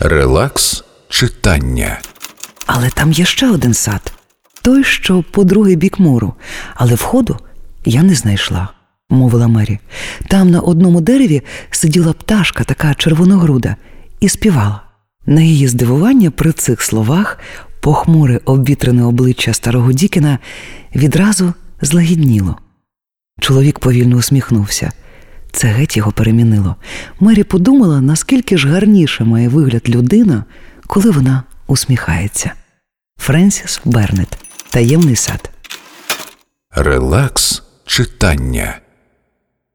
Релакс читання. Але там є ще один сад той, що по другий бік муру, але входу я не знайшла, мовила Мері. Там на одному дереві сиділа пташка, така червоногруда, і співала. На її здивування при цих словах похмуре обвітрене обличчя старого Дікіна відразу злагідніло. Чоловік повільно усміхнувся. Це геть його перемінило. Мері подумала, наскільки ж гарніше має вигляд людина, коли вона усміхається. Френсіс Бернет Таємний сад. Релакс читання.